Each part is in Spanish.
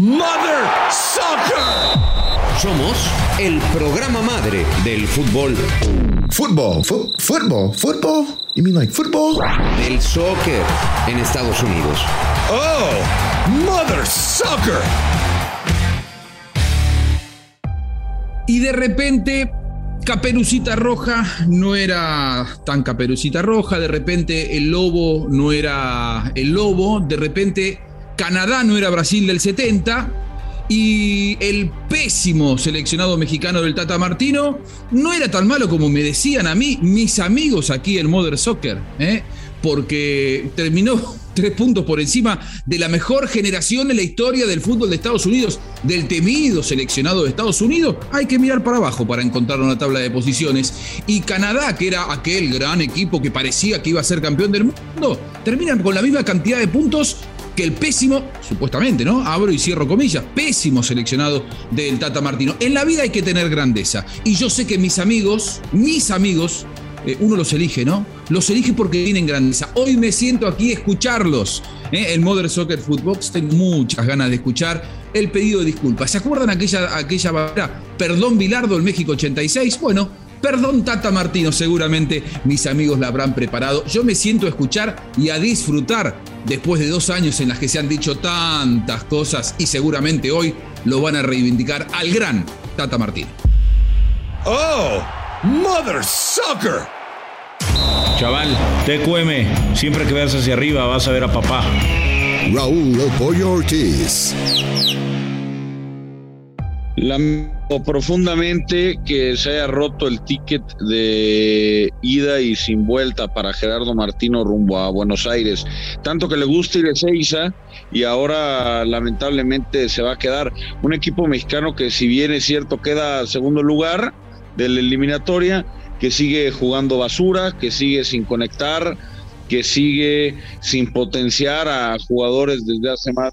Mother Soccer. Somos el programa madre del fútbol. Fútbol, fútbol, fútbol. You mean like football? Del soccer en Estados Unidos. Oh, Mother Soccer. Y de repente Caperucita Roja no era tan Caperucita Roja, de repente el lobo no era el lobo, de repente Canadá no era Brasil del 70 y el pésimo seleccionado mexicano del Tata Martino no era tan malo como me decían a mí mis amigos aquí en Modern Soccer, ¿eh? porque terminó tres puntos por encima de la mejor generación en la historia del fútbol de Estados Unidos, del temido seleccionado de Estados Unidos. Hay que mirar para abajo para encontrar una tabla de posiciones. Y Canadá, que era aquel gran equipo que parecía que iba a ser campeón del mundo, terminan con la misma cantidad de puntos que el pésimo, supuestamente, ¿no? Abro y cierro comillas, pésimo seleccionado del Tata Martino. En la vida hay que tener grandeza. Y yo sé que mis amigos, mis amigos, eh, uno los elige, ¿no? Los elige porque tienen grandeza. Hoy me siento aquí a escucharlos. ¿eh? El Modern Soccer Footbox, tengo muchas ganas de escuchar el pedido de disculpas. ¿Se acuerdan aquella, aquella Perdón Bilardo, el México 86? Bueno, Perdón, Tata Martino, seguramente mis amigos la habrán preparado. Yo me siento a escuchar y a disfrutar después de dos años en las que se han dicho tantas cosas y seguramente hoy lo van a reivindicar al gran Tata Martino. ¡Oh! ¡Mother Sucker! Chaval, TQM, siempre que veas hacia arriba vas a ver a papá. Raúl Pollo Ortiz. Lamento profundamente que se haya roto el ticket de ida y sin vuelta para Gerardo Martino rumbo a Buenos Aires. Tanto que le gusta ir a Seiza y ahora lamentablemente se va a quedar un equipo mexicano que si bien es cierto queda segundo lugar de la eliminatoria, que sigue jugando basura, que sigue sin conectar, que sigue sin potenciar a jugadores desde hace más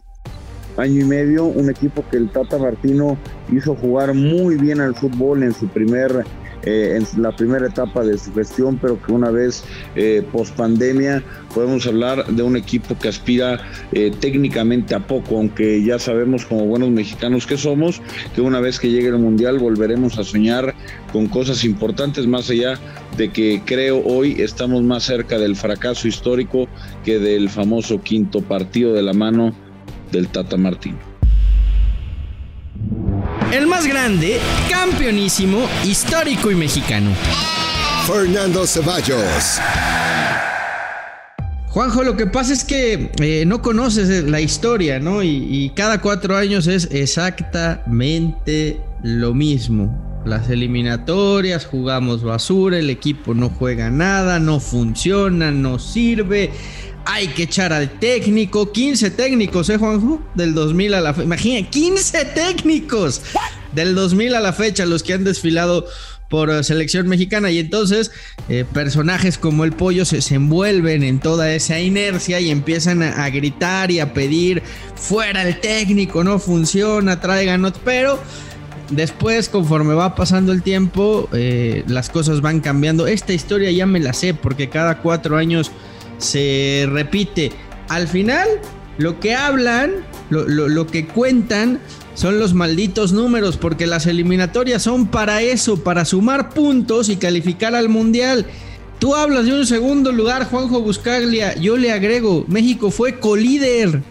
año y medio, un equipo que el Tata Martino hizo jugar muy bien al fútbol en su primer eh, en la primera etapa de su gestión, pero que una vez eh, post pandemia podemos hablar de un equipo que aspira eh, técnicamente a poco, aunque ya sabemos como buenos mexicanos que somos, que una vez que llegue el Mundial volveremos a soñar con cosas importantes, más allá de que creo hoy estamos más cerca del fracaso histórico que del famoso quinto partido de la mano del Tata Martino. El más grande, campeonísimo, histórico y mexicano. Fernando Ceballos. Juanjo, lo que pasa es que eh, no conoces la historia, ¿no? y cada cuatro años es exactamente lo mismo las eliminatorias, jugamos basura, el equipo no juega nada, no funciona, no sirve hay que echar al técnico. 15 técnicos, ¿eh, Juanjo? Del 2000 a la fecha. Imagina, 15 técnicos del 2000 a la fecha, los que han desfilado por eh, selección mexicana. Y entonces, eh, personajes como el pollo se, envuelven en toda esa inercia y empiezan a, gritar y a pedir: fuera el técnico, no funciona, tráiganos. Pero. Después, conforme va pasando el tiempo, eh, las cosas van cambiando. Esta historia ya me la sé porque cada cuatro años se repite. Al final, lo que hablan, lo, que cuentan, son los malditos números, porque las eliminatorias son para eso, para sumar puntos y calificar al Mundial. Tú hablas de un segundo lugar, Juanjo Buscaglia, yo le agrego, México fue colíder,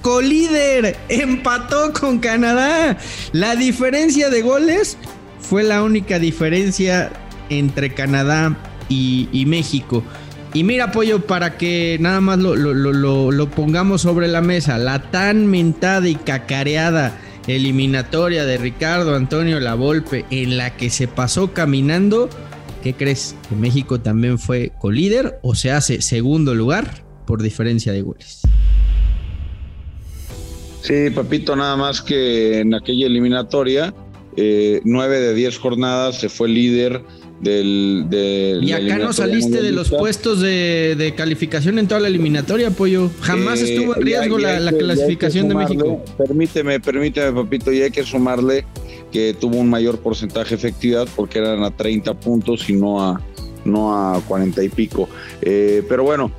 colíder, empató con Canadá. La diferencia de goles fue la única diferencia entre Canadá y, y México. Y mira, Pollo, para que nada más lo, pongamos sobre la mesa, la tan mentada y cacareada eliminatoria de Ricardo Antonio Lavolpe en la que se pasó caminando, ¿qué crees? ¿Que México también fue colíder o se hace segundo lugar por diferencia de goles? Sí, papito, nada más que en aquella eliminatoria, eh, nueve de diez jornadas se fue líder del... y acá no saliste de los puestos de, calificación en toda la eliminatoria, Apoyo. Jamás eh, estuvo en riesgo la, clasificación de México. Permíteme, permíteme, papito, y hay que sumarle que tuvo un mayor porcentaje de efectividad porque eran a 30 puntos y no a, no a 40 y pico. Eh, pero bueno,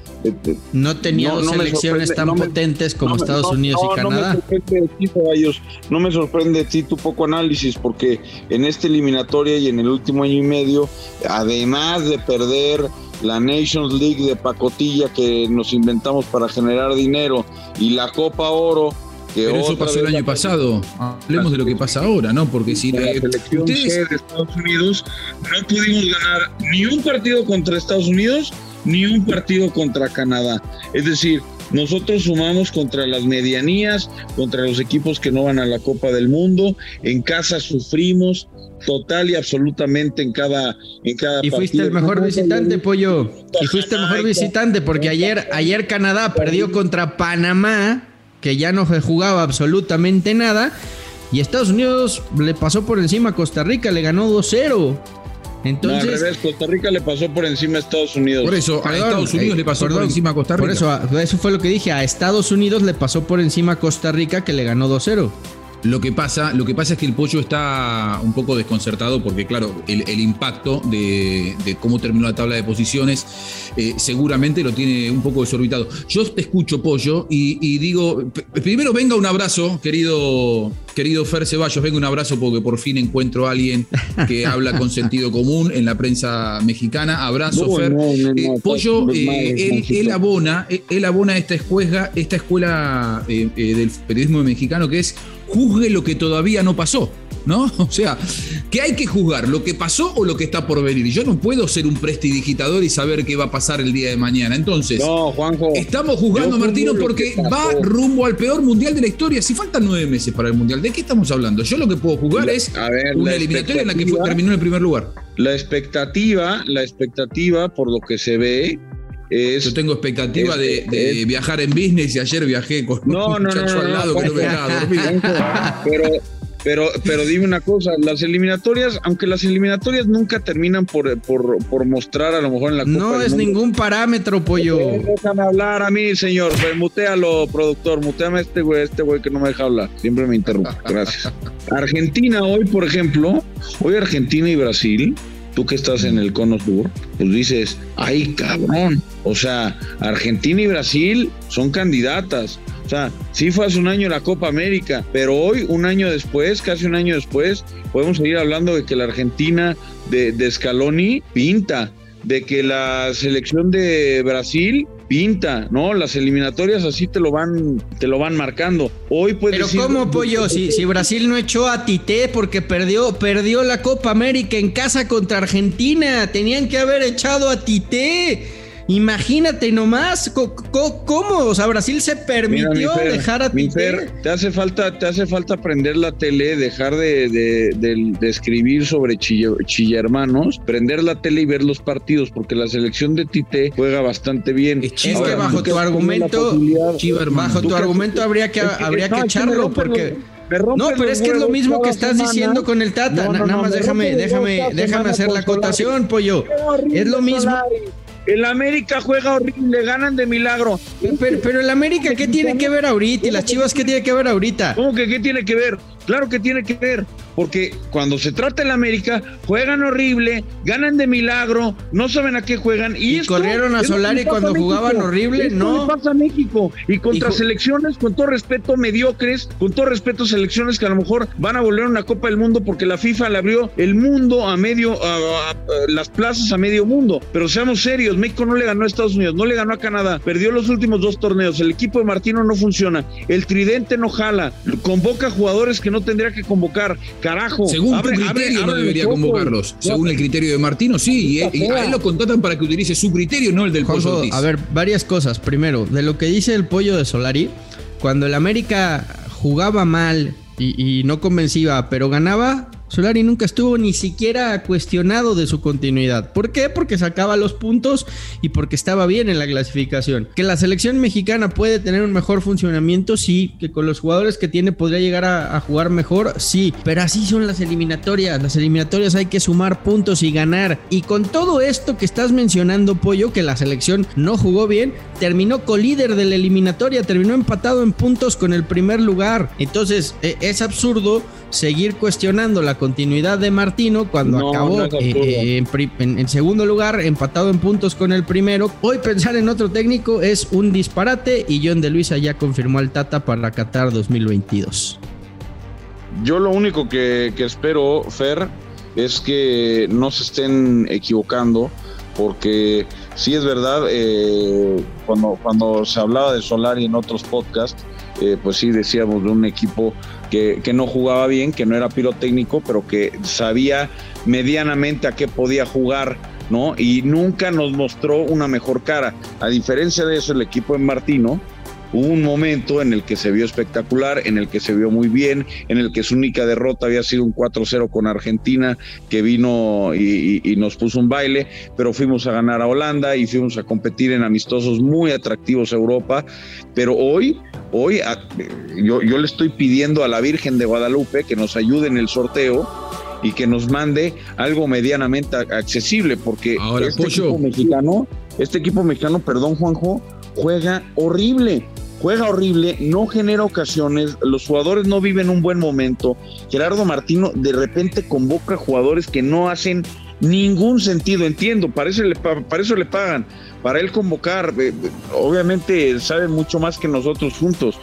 No tenía No, no sorprende, tan no me- potentes como no Estados no, Unidos no, y No Canadá. me sorprende de ti, Ceballos, no me sorprende de ti tu poco análisis, porque en esta eliminatoria y en el último año y medio, además de perder la Nations League de pacotilla que nos inventamos para generar dinero y la Copa Oro, que Pero eso pasó el año la- pasado. Hablemos de lo que pasa ahora, ¿no? Porque si la selección ustedes- de Estados Unidos no pudimos ganar ni un partido contra Estados Unidos ni un partido contra Canadá. Es decir, nosotros sumamos contra las medianías, contra los equipos que no van a la Copa del Mundo. En casa sufrimos total y absolutamente en cada en cada Y fuiste partido. el mejor visitante, Pollo. Y fuiste el mejor visitante porque ayer, ayer Canadá perdió contra Panamá, que ya no se jugaba absolutamente nada. Y Estados Unidos le pasó por encima a Costa Rica, le ganó 2-0. No, al Entonces, revés, Costa Rica le pasó por encima a Estados Unidos. por eso a Estados Unidos eh, le pasó por encima a Costa Rica. Por eso, a- eso fue lo que dije. A Estados Unidos le pasó por encima a Costa Rica, que le ganó 2-0. Lo que pasa, lo que pasa es que el pollo está un poco desconcertado porque, claro, el, el impacto de, de cómo terminó la tabla de posiciones eh, seguramente lo tiene un poco desorbitado. Yo te escucho, pollo, y, y digo, primero venga un abrazo, querido, querido Fer Ceballos, venga un abrazo porque por fin encuentro a alguien que habla con sentido común en la prensa mexicana. Abrazo, No, Fer. no, no, Eh, pollo, eh, él, él abona, él- abona esta escuela, esta escuela del periodismo mexicano que es juzgue lo que todavía no pasó. ¿No? O sea, que hay que juzgar lo que pasó o lo que está por venir. Yo no puedo ser un prestidigitador y saber qué va a pasar el día de mañana. Entonces, No, Juanjo. estamos juzgando, Martino, porque que va rumbo al peor mundial de la historia. Si faltan nueve meses para el mundial, ¿de qué estamos hablando? Yo lo que puedo juzgar La- es ver, una eliminatoria en la que fue, terminó en el primer lugar. La expectativa, la expectativa, por lo que se ve, es. Yo tengo expectativa de, Es- de es- viajar en business y ayer viajé con No, un no, no, muchacho no, al lado que no me dejaba dormir. Pero, pero, pero dime una cosa, las eliminatorias, aunque las eliminatorias nunca terminan por, por, por mostrar a lo mejor en la Copa No es Mundo. ningún parámetro, Pollo. Déjame hablar a mí, señor. Pues, mutealo, productor. Muteame a este güey, este güey que no me deja hablar. Siempre me interrumpe. Gracias. Argentina hoy, por ejemplo, hoy Argentina y Brasil, tú que estás en el cono sur, pues dices, ay cabrón. O sea, Argentina y Brasil son candidatas. O sea, sí fue hace un año la Copa América, pero hoy, un año después, casi un año después, podemos seguir hablando de que la Argentina de, de Scaloni pinta, de que la selección de Brasil pinta, ¿no? Las eliminatorias así te lo van, te lo van marcando. Hoy puedes Pero decir- ¿cómo, Pollo? Si, si Brasil no echó a Tite porque perdió, perdió la Copa América en casa contra Argentina. Tenían que haber echado a Tite. Imagínate nomás. ¿Cómo? O sea, Brasil se permitió dejar a mi Tite. Fer, te hace falta, te hace falta prender la tele, dejar de, de- de- de escribir sobre chille, chillermanos, prender la tele y ver los partidos, porque la selección de Tite juega bastante bien. Es que bajo tu argumento, hermano. bajo tu argumento habría que, Es que- habría no, que echarlo porque... No, pero es que es lo mismo que estás semana. diciendo con el Tata. No, no, Na- Nada más me déjame, déjame, déjame hacer la acotación, Pollo. Es lo mismo. Solari. El América juega horrible, ganan de milagro. Pero, pero el América, ¿qué tiene que ver ahorita? ¿Y las Chivas qué tiene que ver ahorita? ¿Cómo que qué tiene que ver? Claro que tiene que ver, porque cuando se trata el América, juegan horrible, ganan de milagro, no saben a qué juegan. Y, ¿Y esto corrieron a Solari cuando a jugaban horrible? Esto No. le pasa a México. Y contra selecciones, con todo respeto, mediocres, con todo respeto, selecciones que a lo mejor van a volver a una Copa del Mundo porque la FIFA le abrió el mundo a medio, a- a- a- las plazas a medio mundo. Pero seamos serios, México no le ganó a Estados Unidos, no le ganó a Canadá, perdió los últimos dos torneos, el equipo de Martino no funciona, el tridente no jala, convoca jugadores que no tendría que convocar, carajo. Según abre- tu abre- criterio no abre debería convocarlos. Según el criterio de Martino, sí. Y, y a él lo contratan para que utilice su criterio, no el del Pollo Juanjo, Ortiz. a ver, varias cosas. Primero, de lo que dice el pollo de Solari, cuando el América jugaba mal y, y no convencía, pero ganaba, Solari nunca estuvo ni siquiera cuestionado de su continuidad. ¿Por qué? Porque sacaba los puntos y porque estaba bien en la clasificación. Que la selección mexicana puede tener un mejor funcionamiento, sí. Que con los jugadores que tiene podría llegar a, jugar mejor, sí. Pero así son las eliminatorias. Las eliminatorias hay que sumar puntos y ganar. Y con todo esto que estás mencionando, Pollo, que la selección no jugó bien, terminó colíder de la eliminatoria, terminó empatado en puntos con el primer lugar. Entonces, e- es absurdo seguir cuestionando la continuidad de Martino cuando No, acabó no eh, en, pri- en- en segundo lugar, empatado en puntos con el primero. Hoy pensar en otro técnico es un disparate y John de Luisa ya confirmó al Tata para Qatar 2022. Yo lo único que, que espero, Fer, es que no se estén equivocando, porque sí es verdad, eh, cuando, cuando se hablaba de Solari en otros podcasts, eh, pues sí decíamos de un equipo que, no jugaba bien, que no era pirotécnico, pero que sabía medianamente a qué podía jugar, ¿no? Y nunca nos mostró una mejor cara. A diferencia de eso, el equipo en Martino hubo un momento en el que se vio espectacular, en el que se vio muy bien, en el que su única derrota había sido un 4-0 con Argentina, que vino y, y- y nos puso un baile, pero fuimos a ganar a Holanda y fuimos a competir en amistosos muy atractivos a Europa. Pero hoy, hoy yo, yo le estoy pidiendo a la Virgen de Guadalupe que nos ayude en el sorteo y que nos mande algo medianamente accesible, porque Ahora, este equipo mexicano, este equipo mexicano, perdón Juanjo, juega horrible. Juega horrible, no genera ocasiones, los jugadores no viven un buen momento. Gerardo Martino de repente convoca jugadores que no hacen ningún sentido, entiendo, para eso le, pa- para eso le pagan, para él convocar, eh, eh, obviamente sabe mucho más que nosotros juntos,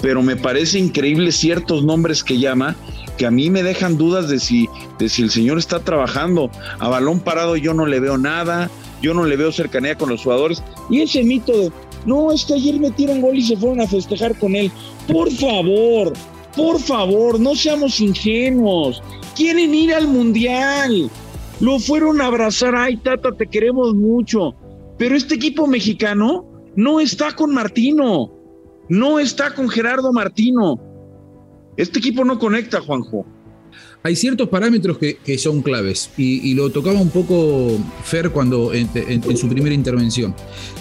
pero me parece increíble ciertos nombres que llama que a mí me dejan dudas de si, de si el señor está trabajando. A balón parado yo no le veo nada, yo no le veo cercanía con los jugadores. Y ese mito de, no, es que ayer metieron gol y se fueron a festejar con él. Por favor, por favor, no seamos ingenuos. Quieren ir al mundial. Lo fueron a abrazar. Ay, Tata, te queremos mucho. Pero este equipo mexicano no está con Martino. No está con Gerardo Martino. Este equipo no conecta, Juanjo. Hay ciertos parámetros que, que son claves y, y lo tocaba un poco Fer cuando en, su primera intervención,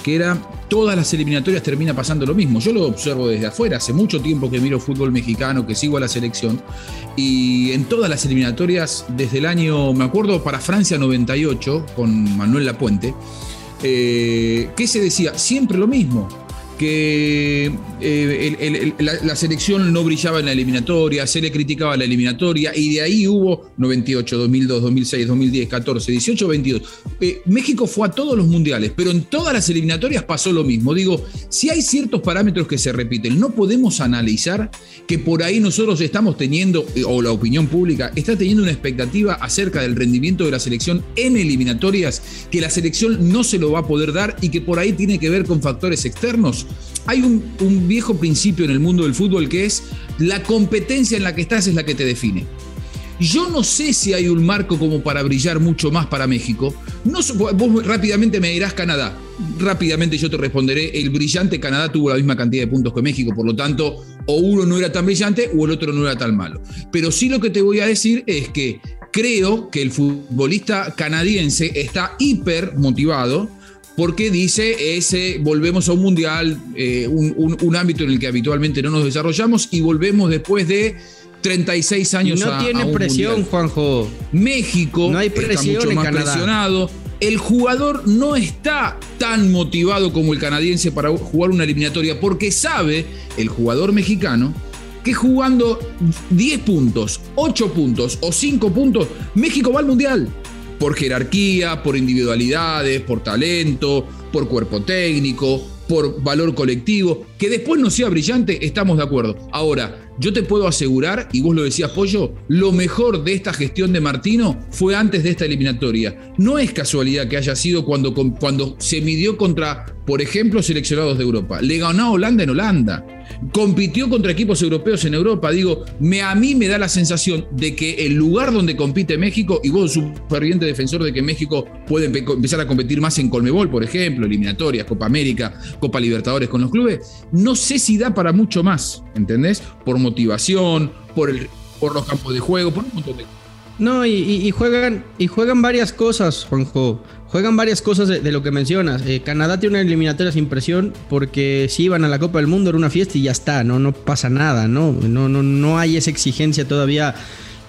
que era todas las eliminatorias termina pasando lo mismo. Yo lo observo desde afuera, hace mucho tiempo que miro fútbol mexicano, que sigo a la selección y en todas las eliminatorias desde el año, me acuerdo, para Francia 98 con Manuel Lapuente, eh, ¿qué se decía? Siempre lo mismo que eh, la selección no brillaba en la eliminatoria, se le criticaba la eliminatoria y de ahí hubo 98, 2002, 2006, 2010, 14, 18, 22. Eh, México fue a todos los mundiales, pero en todas las eliminatorias pasó lo mismo. Digo, si hay ciertos parámetros que se repiten, no podemos analizar que por ahí nosotros estamos teniendo, eh, o la opinión pública está teniendo una expectativa acerca del rendimiento de la selección en eliminatorias, que la selección no se lo va a poder dar y que por ahí tiene que ver con factores externos. Hay un, viejo principio en el mundo del fútbol que es la competencia en la que estás es la que te define. Yo no sé si hay un marco como para brillar mucho más para México. No, vos rápidamente me dirás Canadá. Rápidamente yo te responderé, el brillante Canadá tuvo la misma cantidad de puntos que México, por lo tanto, o uno no era tan brillante o el otro no era tan malo. Pero sí lo que te voy a decir es que creo que el futbolista canadiense está hiper motivado porque dice ese volvemos a un mundial, eh, un, un- un ámbito en el que habitualmente no nos desarrollamos y volvemos después de 36 años no a, tiene a un presión, mundial. Juanjo. México No hay está presión mucho en más Canadá. presionado. El jugador no está tan motivado como el canadiense para jugar una eliminatoria porque sabe el jugador mexicano que jugando 10 puntos, 8 puntos o 5 puntos, México va al mundial. Por jerarquía, por individualidades, por talento, por cuerpo técnico, por valor colectivo. Que después no sea brillante, estamos de acuerdo. Ahora, yo te puedo asegurar, y vos lo decías, Pollo, lo mejor de esta gestión de Martino fue antes de esta eliminatoria. No es casualidad que haya sido cuando, cuando se midió contra, por ejemplo, seleccionados de Europa. Le ganó a Holanda en Holanda. Compitió contra equipos europeos en Europa. Digo, me, a mí me da la sensación de que el lugar donde compite México, y vos un ferviente defensor de que México puede empe- empezar a competir más en Colmebol, por ejemplo, eliminatorias, Copa América, Copa Libertadores con los clubes, no sé si da para mucho más, ¿entendés? Por motivación, por, el, por los campos de juego, por un montón de cosas. No, y, y- juegan, y juegan varias cosas, Juanjo. Juegan varias cosas de, de lo que mencionas. Eh, Canadá tiene una eliminatoria sin presión porque si iban a la Copa del Mundo era una fiesta y ya está, no, no pasa nada, ¿no? No, no, no hay esa exigencia todavía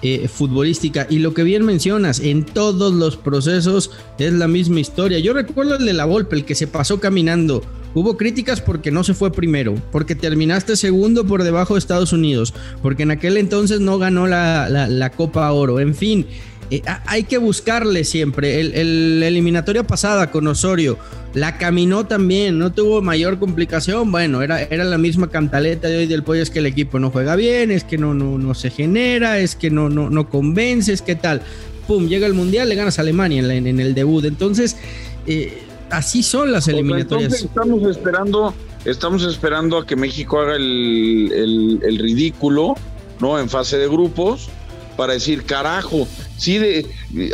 eh, futbolística. Y lo que bien mencionas, en todos los procesos es la misma historia. Yo recuerdo el de la Volpe, el que se pasó caminando. Hubo críticas porque no se fue primero, porque terminaste segundo por debajo de Estados Unidos, porque en aquel entonces no ganó la, la, la Copa Oro. En fin, eh, hay que buscarle siempre. El, eliminatoria pasada con Osorio la caminó también, no tuvo mayor complicación. Bueno, era, era la misma cantaleta de hoy del pollo: es que el equipo no juega bien, es que no, no, no se genera, es que no, no, no convence, es que tal. Pum, llega el mundial, le ganas a Alemania en, en el debut. Entonces, eh, así son las eliminatorias. estamos esperando, estamos esperando a que México haga el, el, el ridículo, ¿no? En fase de grupos para decir, carajo, sí, de,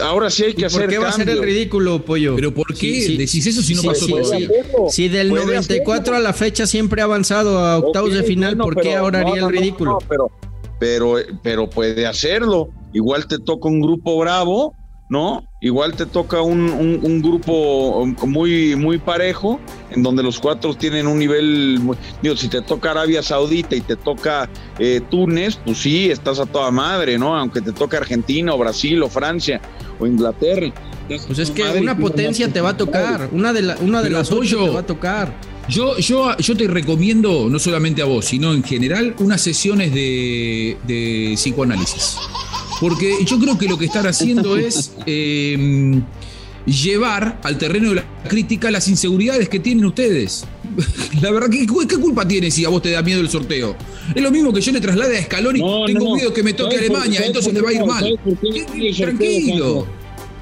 ahora sí hay que hacer. ¿Por qué va a ser el ridículo, pollo? ¿Pero por qué decís eso si no pasó por Si del 94 a la fecha siempre ha avanzado a octavos de final, ¿por qué ahora haría el ridículo? pero, pero, pero puede hacerlo. Igual te toca un grupo bravo ¿no? Igual te toca un, grupo muy, muy parejo, en donde los cuatro tienen un nivel, digo, si te toca Arabia Saudita y te toca eh, Túnez, pues sí, estás a toda madre, ¿no? Aunque te toque Argentina o Brasil o Francia o Inglaterra. Pues es que una potencia te va a tocar, una de, la, una de las ocho te va a tocar. Yo, yo, yo te recomiendo, no solamente a vos, sino en general, unas sesiones de, de psicoanálisis. Porque yo creo que lo que están haciendo es em, llevar al terreno de la crítica las inseguridades que tienen ustedes. La verdad, ¿qué, ¿qué, culpa tiene si a vos te da miedo el sorteo? Es lo mismo que yo le traslade a Scaloni, tengo miedo que me toque Alemania, entonces me va a ir mal. Tranquilo.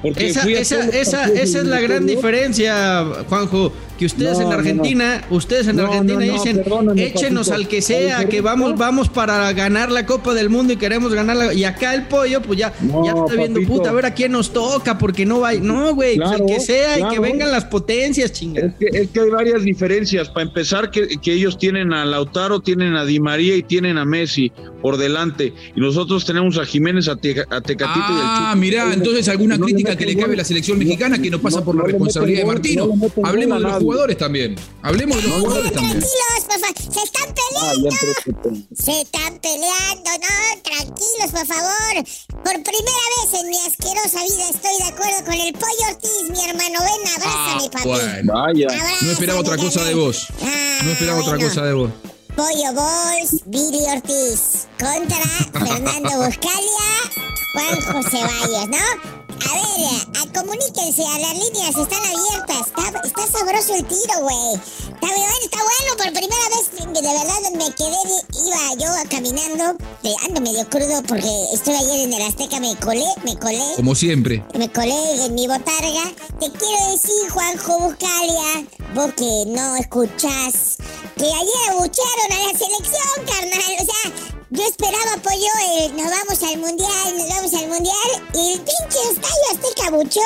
Esa, esa, esa, esa, es la gran diferencia, Juanjo que ustedes en Argentina, ustedes en Argentina dicen, échenos al que sea, que vamos, vamos para ganar la Copa del Mundo y queremos ganarla. Y acá el pollo, pues ya, ya está viendo, puta, a ver a quién nos toca, porque no va. No, güey, pues el que sea y que vengan las potencias, chingadas. Es que, hay varias diferencias. Para empezar, que, ellos tienen a Lautaro, tienen a Di María y tienen a Messi por delante. Y nosotros tenemos a Jiménez, a, Tecatito ah, mira, entonces alguna crítica que le cabe a la selección mexicana que no pasa por la responsabilidad de Martino. Hablemos de los jugadores también. Hablemos de los jugadores también. Tranquilos, por favor. Se están peleando. Se están peleando, ¿no? Tranquilos, por favor. Por primera vez en mi asquerosa vida estoy de acuerdo con el Pollo Ortiz, mi hermano. Ven, abrázame, ah, papi. Bueno. Vaya. no esperaba otra cosa de vos. no esperaba otra cosa de vos. Pollo Boys, Billy Ortiz contra Fernando Buscalia, Juan José Valles, ¿no? A ver, comuníquense, a las líneas están abiertas. Está, sabroso el tiro, güey. Está bueno, está bueno. Por primera vez, de verdad, me quedé, iba yo caminando, ando medio crudo porque estoy ayer en el Azteca, me colé, me colé. Como siempre. Me colé en mi botarga. Te quiero decir, Juanjo Buscalia, vos que no escuchás, que ayer abuchearon a la selección, carnal. O sea, yo esperaba, pollo, el nos vamos al mundial, nos vamos al mundial. Y el pinche estadio Azteca buchó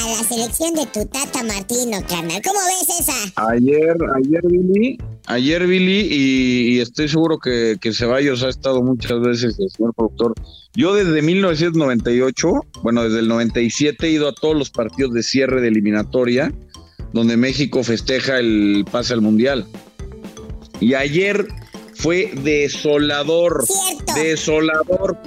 a la selección de tu tata Martino, carnal. ¿Cómo ves esa? Ayer, ayer, Billy, ayer, Billy, y, estoy seguro que, que Ceballos ha estado muchas veces, el señor productor. Yo desde 1998, bueno, desde el 97 he ido a todos los partidos de cierre de eliminatoria, donde México festeja el pase al mundial. Y ayer fue desolador. Desolador.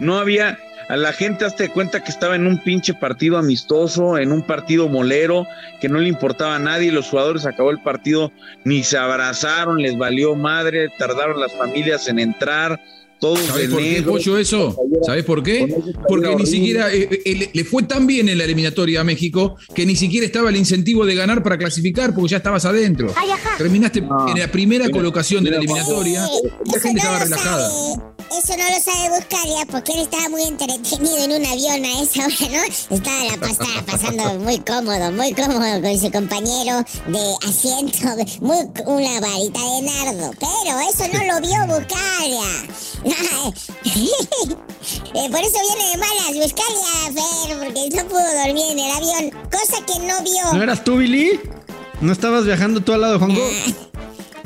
No había. A la gente hazte cuenta que estaba en un pinche partido amistoso, en un partido molero, que no le importaba a nadie. Los jugadores acabó el partido, ni se abrazaron, les valió madre, tardaron las familias en entrar ¿Sabes por qué, Pocho, eso? ¿Sabes por qué? Porque ni siquiera eh, eh, le fue tan bien en la eliminatoria a México que ni siquiera estaba el incentivo de ganar para clasificar porque ya estabas adentro. Terminaste en la primera colocación de la eliminatoria. la gente estaba relajada. Eso no lo sabe Buscaria porque él estaba muy entretenido en un avión a esa hora, ¿no? Estaba la pasando muy cómodo, muy cómodo con su compañero de asiento, muy una varita de nardo. Pero eso no lo vio Buscaria. Eh, por eso viene de malas Buscaria, Fer, porque no pudo dormir en el avión, cosa que no vio. ¿No eras tú, Billy? ¿No estabas viajando tú al lado de Juan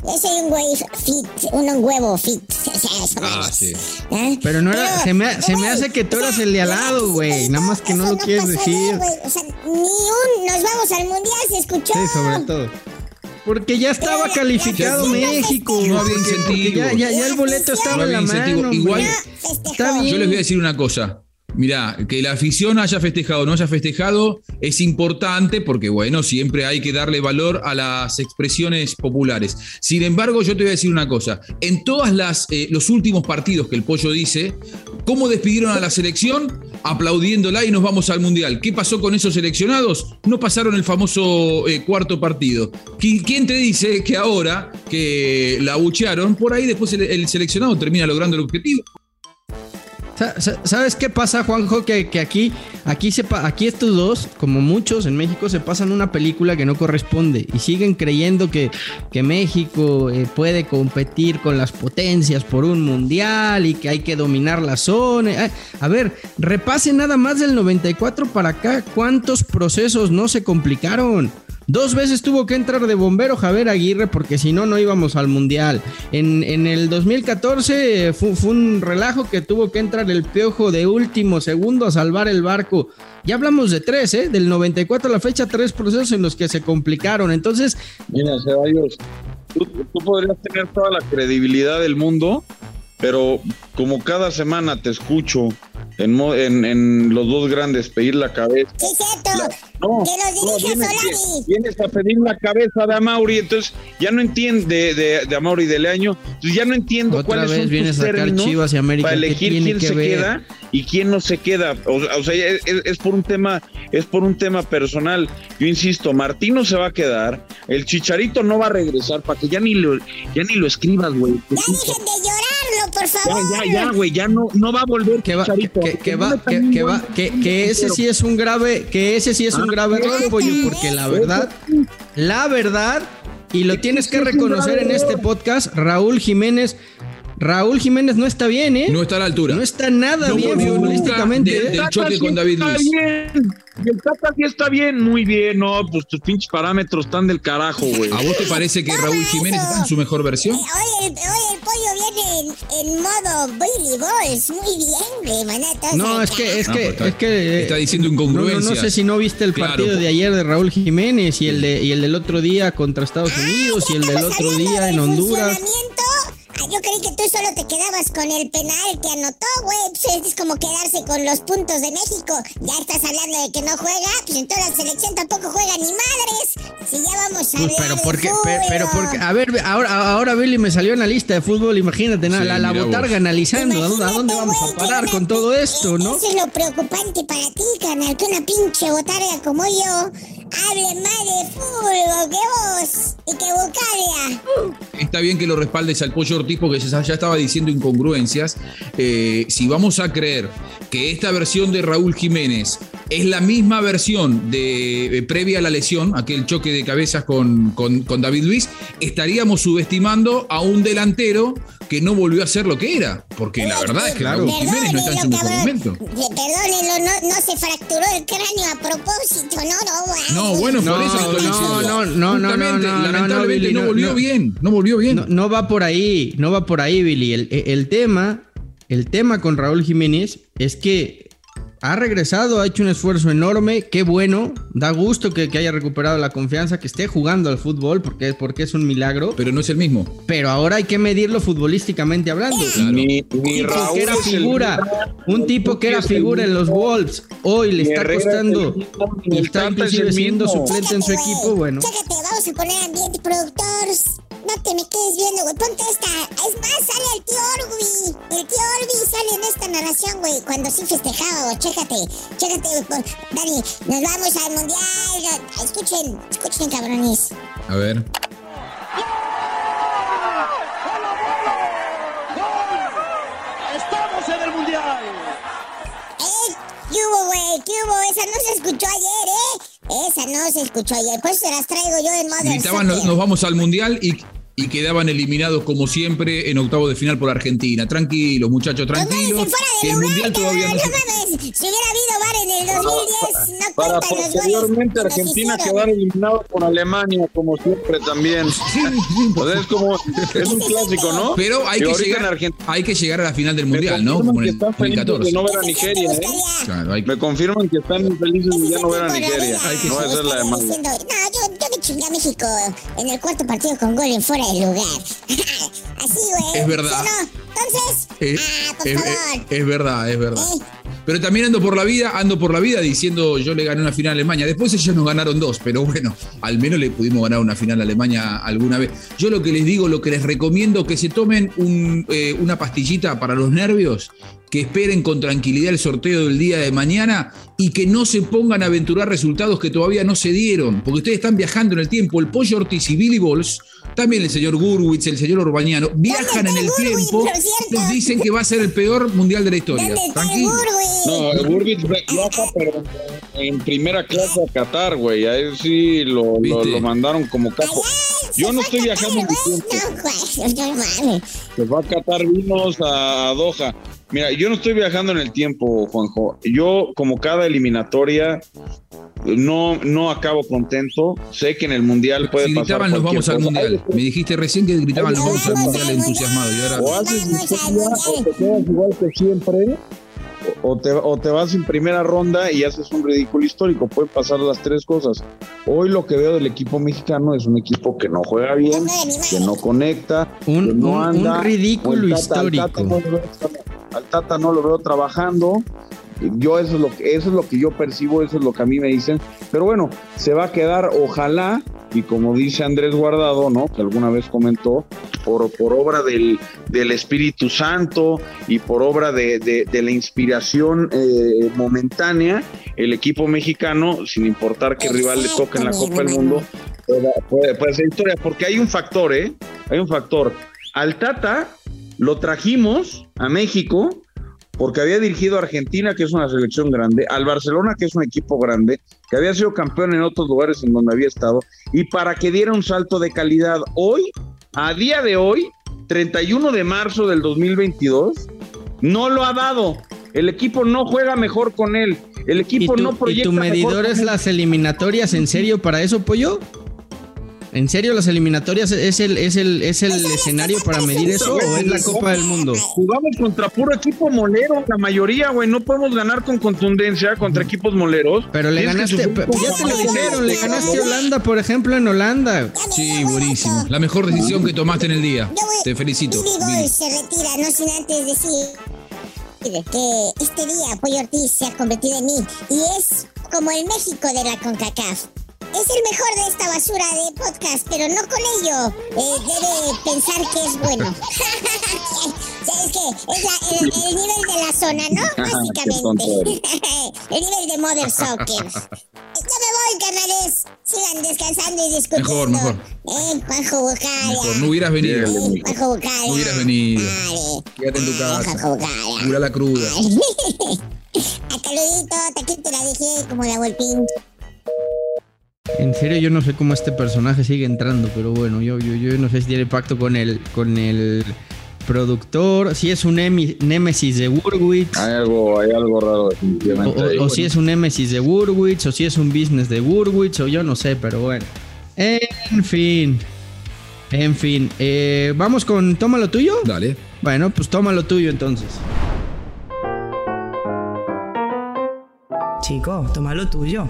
yo soy un güey fit, un huevo fit. ah, sí. ¿Eh? Pero no era, se me, se me hace que tú eras el de al lado, güey. Nada más que no lo quieres decir. o sea, ni un nos vamos al mundial se escuchó. Sí, sobre todo. Porque ya estaba Pero- calificado México. No había incentivo. Ya, ya, ya el boleto estaba No en la mano. Igual- hombre. No, festejó. Está bien. Yo les voy a decir una cosa. Mirá, que la afición haya festejado o no haya festejado es importante porque, bueno, siempre hay que darle valor a las expresiones populares. Sin embargo, yo te voy a decir una cosa. En todos los últimos partidos que el Pollo dice, ¿cómo despidieron a la selección? Aplaudiéndola y nos vamos al Mundial. ¿Qué pasó con esos seleccionados? No pasaron el famoso eh, cuarto partido. ¿Qui- ¿Quién te dice que ahora que la abuchearon, por ahí después el seleccionado termina logrando el objetivo? Sa- sa- ¿Sabes qué pasa, Juanjo? Que, que aquí, aquí, se pa- aquí estos dos, como muchos en México, se pasan una película que no corresponde y siguen creyendo que, que México eh, puede competir con las potencias por un mundial y que hay que dominar la zona. A ver, repase nada más del 94 para acá. ¿Cuántos procesos no se complicaron? Dos veces tuvo que entrar de bombero Javier Aguirre porque si no, no íbamos al Mundial. En, en el 2014 eh, fue, fue un relajo que tuvo que entrar el piojo de último segundo a salvar el barco. Ya hablamos de tres, ¿eh? Del 94 a la fecha, tres procesos en los que se complicaron. Entonces, Mira, Ceballos, tú, tú podrías tener toda la credibilidad del mundo, pero como cada semana te escucho en, en, en los dos grandes pedir la cabeza. Sí, cierto. No, que los no, dirige vienes, Solari. vienes a pedir la cabeza de Amauri, entonces ya no entiende de, de Amauri de Leaño, entonces ya no entiendo Otra cuáles vez son a tus sacar términos Chivas y América, para ¿qué elegir quién que se ver? queda y quién no se queda. O, o sea, es, es- es por un tema, es por un tema personal. Yo insisto, Martino se va a quedar, el Chicharito no va a regresar para que ya ni lo, ya ni lo escribas, güey. Ya dejen de llorarlo, por Ya, favor. ya, ya, güey, ya no, no va a volver que va, que, Chicharito. que- que va, que, que va, que, que ese sí es un grave, que ese sí es un grave error, pollo, porque la verdad, la verdad, y lo tienes que reconocer en este podcast, Raúl Jiménez, Raúl Jiménez no está bien, ¿eh? No está a la altura. No está nada No bien futbolísticamente. de- ¿eh? del Tata choque sí con David está Luiz. bien. Y el Tata sí está bien, muy bien. No, pues tus pinches parámetros están del carajo, güey. ¿A vos te parece que Raúl Jiménez está en su mejor versión? Eh, Hoy el, hoy el pollo viene en, en modo Billy Balls. Muy bien, güey, manata. No, es que, es No, que, pues está- es que. está diciendo no, no, incongruencias. no sé si no viste el Claro. partido de ayer de Raúl Jiménez y el de y el del otro día contra Estados Unidos y el del otro día en Honduras. Ah, yo creí que tú solo te quedabas con el penal que anotó, güey. Pues es como quedarse con los puntos de México. Ya estás hablando de que no juega, pues entonces la selección tampoco juega ni madres. Si ya vamos a Pues, hablar pero de porque, fútbol. pero, pero porque, a ver, ahora, ahora Billy me salió en la lista de fútbol, imagínate, na- Sí, la, la botarga analizando, ¿a dónde, a Imagínate, dónde vamos a parar una- con todo esto, eh, no? Eso es lo preocupante para ti, canal, que una pinche botarga como yo hable más de fútbol que vos y que Bucalia. Está bien que lo respaldes al Pollo Ortiz porque ya ya estaba diciendo incongruencias. Eh, si vamos a creer que esta versión de Raúl Jiménez es la misma versión de eh, previa a la lesión, aquel choque de cabezas con, con- con David Luis, estaríamos subestimando a un delantero que no volvió a ser lo que era. Porque la verdad es que Raúl Jiménez no está en su mejor momento. Eh, Perdónenlo, no, no se fracturó el cráneo a propósito, no, no. No, bueno, por No, eso no, no, no, no, no, no, no, lamentablemente no, no, volvió no. bien, no volvió bien. No, no va por ahí, no va por ahí, Billy. El, el tema, el tema con Raúl Jiménez es que ha regresado, ha hecho un esfuerzo enorme, qué bueno, da gusto que, que haya recuperado la confianza, que esté jugando al fútbol, porque, porque es un milagro, Pero no es el mismo. pero ahora hay que medirlo futbolísticamente hablando. Ni, Un ni tipo Raúl que era el figura, un tipo que era figura en los Wolves, hoy le está costando, y está inclusive siendo suplente en su equipo, güey, bueno. Chécate, vamos a poner ambiente, productores. No te me quedes viendo, güey. Ponte esta. Es más, sale el tío Orbi. El tío Orbi sale en esta narración, güey. Cuando sí festejaba, güey. Chécate. Chécate, por- Dani, nos vamos al mundial. Escuchen, escuchen, cabrones. A ver. ¡Estamos en el Mundial! ¡Eh! ¿Qué hubo, güey? ¿Qué hubo? Esa no se escuchó ayer, ¿eh? Esa no se escuchó ayer. Por eso se las traigo yo en modo. Gritaban, nos, nos vamos al Mundial y, y quedaban eliminados como siempre en octavo de final por Argentina. Tranquilos, muchachos, tranquilos. Que del el Mundial todavía no no mames. Si hubiera habido bar en el 2010, no Para cuentan los posteriormente goles. que Argentina quedar eliminado por Alemania, como siempre también. O sea, es como, es un clásico, ¿no? Pero hay que, llegar, Argentina hay que llegar a la final del Mundial, ¿no? Como en que el están felices 2014. de no ver a Nigeria, ¿eh? Claro, hay que- Me confirman que están felices de ya no ver a Nigeria. tipo No, esa es la de estaría más. diciendo, No, yo, yo chingar a México en el cuarto partido con gol en fuera de lugar. Así, güey. Es verdad. ¿Sí o no? Entonces, Es, ah, por es- favor. es- es verdad, es verdad. Eh. Pero también ando por la vida, ando por la vida diciendo yo le gané una final a Alemania. Después ellos nos ganaron dos, pero bueno, al menos le pudimos ganar una final a Alemania alguna vez. Yo lo que les digo, lo que les recomiendo, que se tomen un, eh, una pastillita para los nervios, que esperen con tranquilidad el sorteo del día de mañana y que no se pongan a aventurar resultados que todavía no se dieron, porque ustedes están viajando en el tiempo. El Pollo Ortiz y Billy Balls, también el señor Gurwitz, el señor Orbañano, viajan en el Gurwitz, tiempo. Nos dicen que va a ser el peor mundial de la historia. ¿Dónde está el Tranquilo. No, Burbit viaja, pero en primera clase a Qatar, güey. A él sí lo, lo, mandaron como capo. Yo no estoy viajando en güey. tiempo. Se va a Qatar vinos a, a Doha. Mira, yo no estoy viajando en el tiempo, Juanjo. Yo, como cada eliminatoria, no, no acabo contento. Sé que en el Mundial puede Si pasar gritaban nos vamos al cosa. mundial. Me dijiste recién que gritaban nos vamos al mundial al entusiasmado. Y mundial. O ahora. haces historia, al o te quedas igual que siempre, o te, o te vas en primera ronda y haces un ridículo histórico. Pueden pasar las tres cosas. Hoy lo que veo del equipo mexicano es un equipo que no juega bien, que no conecta, Un- que no un- un anda. ridículo Tata- al Tata histórico. no lo veo- al Tata no lo veo trabajando. Yo eso es lo que eso es lo que yo percibo, eso es lo que a mí me dicen. Pero bueno, se va a quedar, ojalá, y como dice Andrés Guardado, ¿no? Que alguna vez comentó, por, por obra del, del Espíritu Santo y por obra de, de- la inspiración eh, momentánea, el equipo mexicano, sin importar qué rival le toque en la Copa del Mundo, puede, historia, porque hay un factor, ¿eh? Hay un factor. Al Tata lo trajimos a México porque había dirigido a Argentina, que es una selección grande, al Barcelona, que es un equipo grande, que había sido campeón en otros lugares en donde había estado, y para que diera un salto de calidad. Hoy, a día de hoy, 31 de marzo del 2022, no lo ha dado. El equipo no juega mejor con él. El ¿Y equipo tu, no y proyecta tu mejor medidor es las eliminatorias? ¿En serio para eso, pollo? ¿En serio las eliminatorias es el, es el, es el escenario para medir eso o es la Copa del Mundo? Jugamos contra puro equipo molero, la mayoría, güey. No podemos ganar con contundencia contra equipos moleros. Pero le ganaste, ya te lo dijeron, le ganaste a Holanda, por ejemplo, en Holanda. Sí, buenísimo. La mejor decisión que tomaste en el día. Te felicito. Se retira, no sin antes decir que este día Pollo Ortiz se ha convertido en mí y es como el México de la CONCACAF. Es el mejor de esta basura de podcast, pero no con ello eh, debe pensar que es bueno. es que es la- el, el nivel de la zona, ¿no? Básicamente. el nivel de Mother Soccer. Ya me voy, carnales. Sigan descansando y discutiendo. Mejor, mejor. Eh, Juanjo Bucalia. Mejor, no hubieras venido. Eh, Juanjo. No hubieras venido. Quédate en tu casa. Juanjo Bucalia. Cura la cruda. Hasta luego, aquí te la dejé como la Volpín. En serio, yo no sé cómo este personaje sigue entrando, pero bueno, yo, yo, yo no sé si tiene pacto con el, con el productor, si es un emi- némesis de Burwitz, Hay algo, hay algo raro o, definitivamente. o- o si es un némesis de Burwitz, o si es un business de Burwitz, o yo no sé, pero bueno. En fin. En fin. Eh, Vamos con Toma lo tuyo. Dale. Bueno, pues toma lo tuyo entonces. Chico, toma lo tuyo.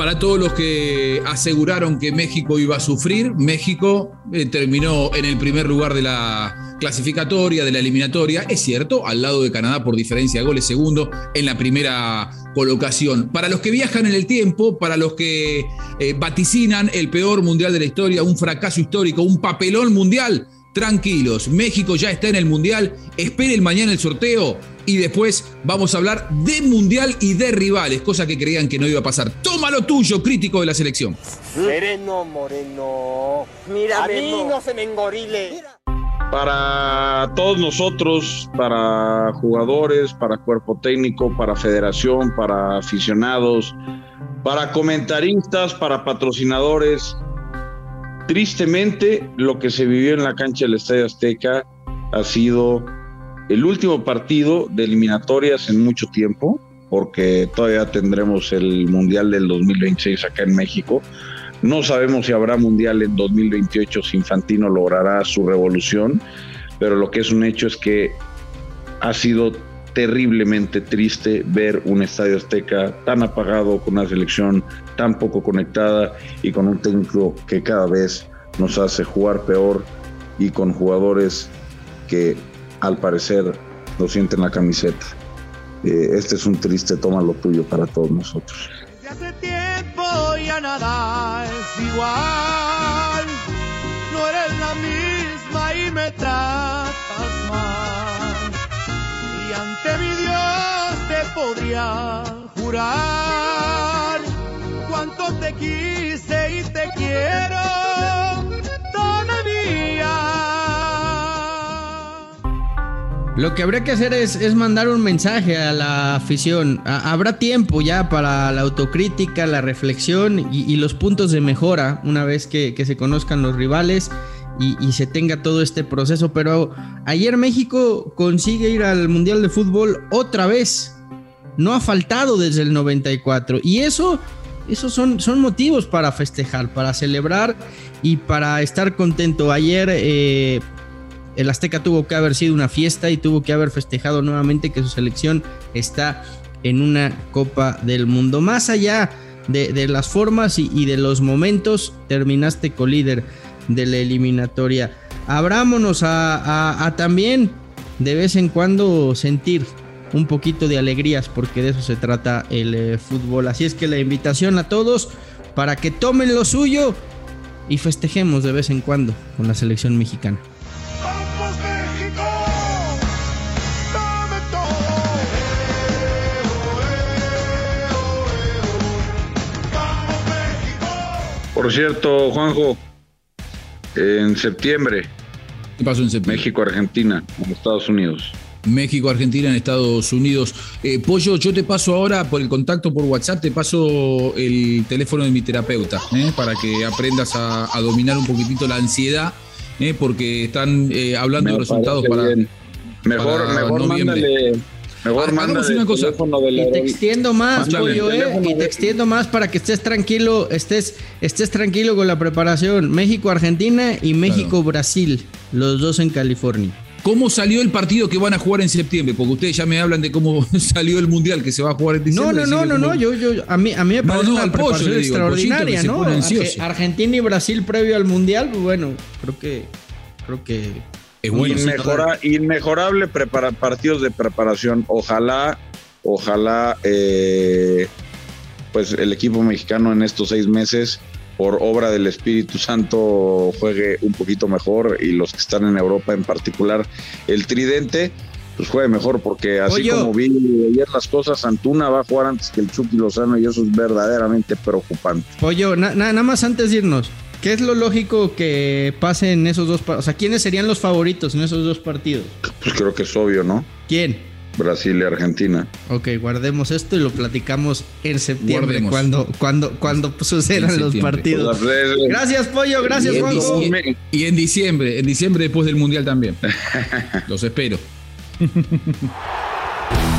Para todos los que aseguraron que México iba a sufrir, México eh, terminó en el primer lugar de la clasificatoria, de la eliminatoria. Es cierto, al lado de Canadá por diferencia de goles, segundo en la primera colocación. Para los que viajan en el tiempo, para los que eh, vaticinan el peor mundial de la historia, un fracaso histórico, un papelón mundial, tranquilos, México ya está en el mundial, esperen mañana el sorteo y después vamos a hablar de mundial y de rivales, cosa que creían que no iba a pasar. Toma lo tuyo, crítico de la selección. Sereno Moreno. Mira, a mí no se me engorile. Para todos nosotros, para jugadores, para cuerpo técnico, para federación, para aficionados, para comentaristas, para patrocinadores, tristemente lo que se vivió en la cancha del Estadio Azteca ha sido el último partido de eliminatorias en mucho tiempo, porque todavía tendremos el Mundial del 2026 acá en México. No sabemos si habrá Mundial en 2028 si Infantino logrará su revolución, pero lo que es un hecho es que ha sido terriblemente triste ver un estadio azteca tan apagado, con una selección tan poco conectada y con un técnico que cada vez nos hace jugar peor y con jugadores que al parecer lo sienten la camiseta. Eh, este es un triste toma lo tuyo para todos nosotros. Desde hace tiempo ya nada es igual. No eres la misma y me tratas mal. Y ante mi Dios te podría jurar cuánto te quise y te quiero Lo que habría que hacer es, es mandar un mensaje a la afición. Habrá tiempo ya para la autocrítica, la reflexión y, los puntos de mejora una vez que, se conozcan los rivales y, y se tenga todo este proceso. Pero ayer México consigue ir al Mundial de Fútbol otra vez. No ha faltado desde el 94. Y eso, esos son, son motivos para festejar, para celebrar y para estar contento. Ayer eh, el Azteca tuvo que haber sido una fiesta y tuvo que haber festejado nuevamente que su selección está en una Copa del Mundo. Más allá de, las formas y, de los momentos, terminaste colíder de la eliminatoria. Abrámonos a también de vez en cuando sentir un poquito de alegrías porque de eso se trata el eh, fútbol. Así es que la invitación a todos para que tomen lo suyo y festejemos de vez en cuando con la selección mexicana. Por cierto, Juanjo, en septiembre, ¿Qué pasó en septiembre? México-Argentina, en Estados Unidos. México, Argentina en Estados Unidos. Eh, Pollo, yo te paso ahora por el contacto por WhatsApp, te paso el teléfono de mi terapeuta, ¿eh? para que aprendas a, a dominar un poquitito la ansiedad, ¿eh? porque están eh, hablando Me de resultados para... Mejor, para mejor noviembre. mándale. Mejor Hagamos mándale una el cosa. Y te extiendo más, pollo, eh. Y te extiendo más para que estés tranquilo, estés, estés tranquilo con la preparación. México-Argentina y México-Brasil, los dos en California. ¿Cómo salió el partido que van a jugar en septiembre? Porque ustedes ya me hablan de cómo salió el Mundial que se va a jugar en No, diciembre. no, no, no, cómo- no, yo, yo, a mí, a mí me No, parece no, una al pollo digo, extraordinaria, ¿no? Argentina y Brasil previo al Mundial, pues bueno, creo que, creo que bueno, sí, Inmejora- inmejorable prepara- partidos de preparación. Ojalá, ojalá, eh, pues el equipo mexicano en estos seis meses, por obra del Espíritu Santo, juegue un poquito mejor y los que están en Europa en particular, el Tridente, pues juegue mejor porque así Pollo. como vi ayer las cosas, Antuna va a jugar antes que el Chucky Lozano y eso es verdaderamente preocupante. Pollo, na- na- nada más antes de irnos, ¿qué es lo lógico que pase en esos dos partidos? O sea, ¿quiénes serían los favoritos en esos dos partidos? Pues creo que es obvio, ¿no? ¿Quién? Brasil y Argentina. Ok, guardemos esto y lo platicamos en septiembre Guardemos. cuando, cuando, cuando sucedan los partidos. Pues, eh, Gracias, Pollo, gracias, Y Juanjo. y en diciembre, en diciembre después del Mundial también. Los espero.